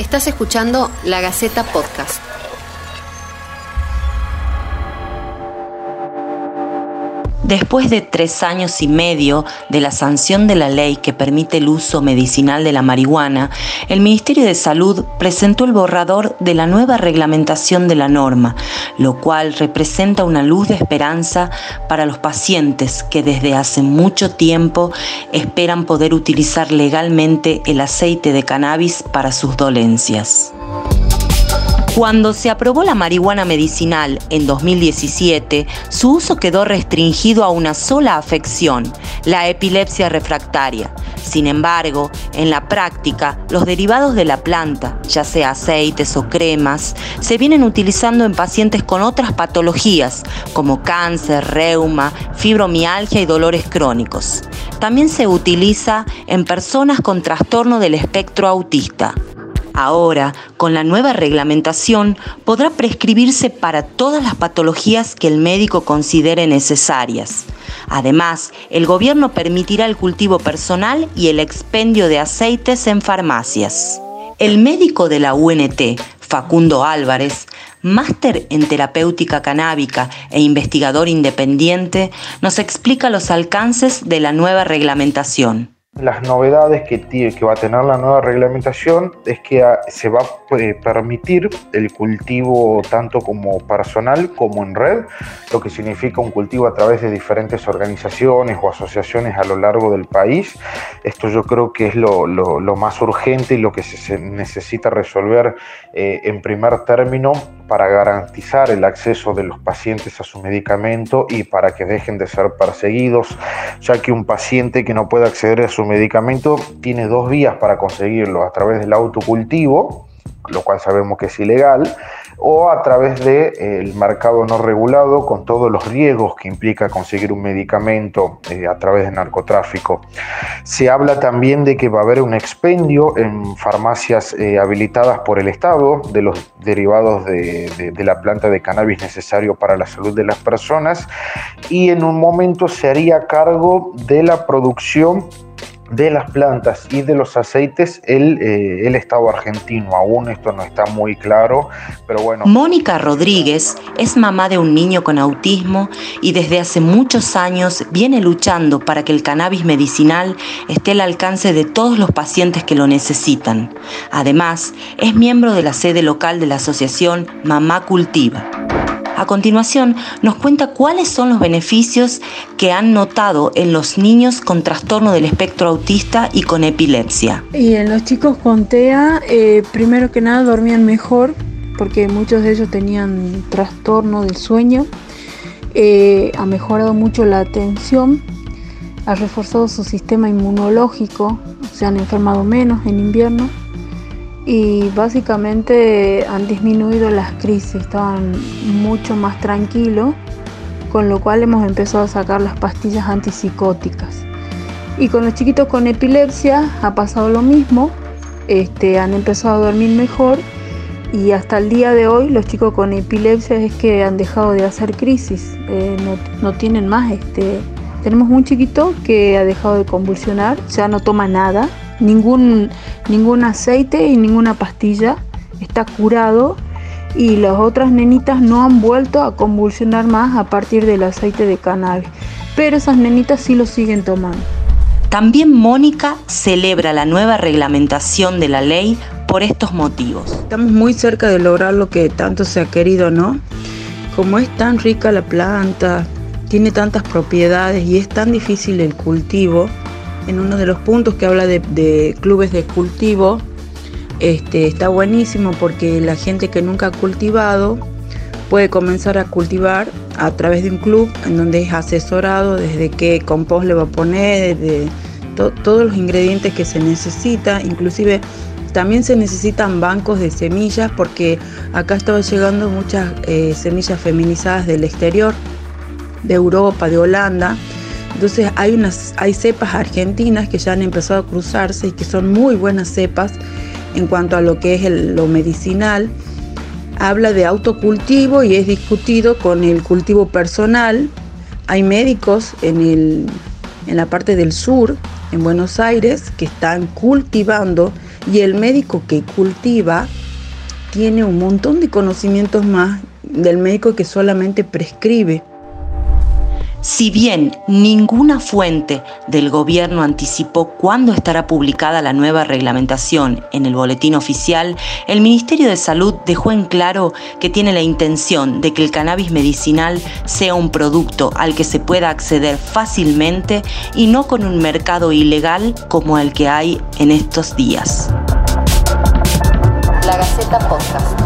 Estás escuchando La Gaceta Podcast. Después de tres años y medio de la sanción de la ley que permite el uso medicinal de la marihuana, el Ministerio de Salud presentó el borrador de la nueva reglamentación de la norma, lo cual representa una luz de esperanza para los pacientes que desde hace mucho tiempo esperan poder utilizar legalmente el aceite de cannabis para sus dolencias. Cuando se aprobó la marihuana medicinal en 2017, su uso quedó restringido a una sola afección, la epilepsia refractaria. Sin embargo, en la práctica, los derivados de la planta, ya sea aceites o cremas, se vienen utilizando en pacientes con otras patologías, como cáncer, reuma, fibromialgia y dolores crónicos. También se utiliza en personas con trastorno del espectro autista. Ahora, con la nueva reglamentación, podrá prescribirse para todas las patologías que el médico considere necesarias. Además, el gobierno permitirá el cultivo personal y el expendio de aceites en farmacias. El médico de la UNT, Facundo Álvarez, máster en terapéutica canábica e investigador independiente, nos explica los alcances de la nueva reglamentación. Las novedades que, que va a tener la nueva reglamentación es que ah, se va a eh, permitir el cultivo tanto como personal como en red, lo que significa un cultivo a través de diferentes organizaciones o asociaciones a lo largo del país. Esto yo creo que es lo, más urgente y lo que se necesita resolver eh, en primer término para garantizar el acceso de los pacientes a su medicamento y para que dejen de ser perseguidos, ya que un paciente que no puede acceder a su medicamento tiene dos vías para conseguirlo, a través del autocultivo, lo cual sabemos que es ilegal, o a través del de, eh, mercado no regulado con todos los riesgos que implica conseguir un medicamento eh, a través de narcotráfico. Se habla también de que va a haber un expendio en farmacias eh, habilitadas por el Estado de los derivados de, de la planta de cannabis necesario para la salud de las personas y en un momento se haría cargo de la producción de las plantas y de los aceites el, eh, el, Estado argentino. Aún esto no está muy claro, pero bueno. Mónica Rodríguez es mamá de un niño con autismo y desde hace muchos años viene luchando para que el cannabis medicinal esté al alcance de todos los pacientes que lo necesitan. Además, es miembro de la sede local de la asociación Mamá Cultiva. A continuación, nos cuenta cuáles son los beneficios que han notado en los niños con trastorno del espectro autista y con epilepsia. Y en los chicos con TEA, eh, primero que nada dormían mejor, porque muchos de ellos tenían trastorno del sueño. Eh, ha mejorado mucho la atención, ha reforzado su sistema inmunológico, se han enfermado menos en invierno y básicamente han disminuido las crisis, estaban mucho más tranquilos, con lo cual hemos empezado a sacar las pastillas antipsicóticas. Y con los chiquitos con epilepsia ha pasado lo mismo, este, han empezado a dormir mejor y hasta el día de hoy los chicos con epilepsia es que han dejado de hacer crisis, eh, no, tienen más. Este, tenemos un chiquito que ha dejado de convulsionar, ya no toma nada, ningún, ningún aceite y ninguna pastilla, está curado y las otras nenitas no han vuelto a convulsionar más a partir del aceite de cannabis, pero esas nenitas sí lo siguen tomando. También Mónica celebra la nueva reglamentación de la ley por estos motivos. Estamos muy cerca de lograr lo que tanto se ha querido, ¿no? Como es tan rica la planta, tiene tantas propiedades y es tan difícil el cultivo, en uno de los puntos que habla de, clubes de cultivo. Este, está buenísimo porque la gente que nunca ha cultivado puede comenzar a cultivar a través de un club en donde es asesorado desde qué compost le va a poner, desde todos los ingredientes que se necesita, inclusive también se necesitan bancos de semillas porque acá estaba llegando muchas eh, semillas feminizadas del exterior, de Europa, de Holanda, entonces hay, unas, hay cepas argentinas que ya han empezado a cruzarse y que son muy buenas cepas en cuanto a lo que es lo medicinal. Habla de autocultivo y es discutido con el cultivo personal. Hay médicos en, en la parte del sur, en Buenos Aires, que están cultivando Y el médico que cultiva tiene un montón de conocimientos más del médico que solamente prescribe. Si bien ninguna fuente del gobierno anticipó cuándo estará publicada la nueva reglamentación en el boletín oficial, el Ministerio de Salud dejó en claro que tiene la intención de que el cannabis medicinal sea un producto al que se pueda acceder fácilmente y no con un mercado ilegal como el que hay en estos días. La Gaceta Podcast.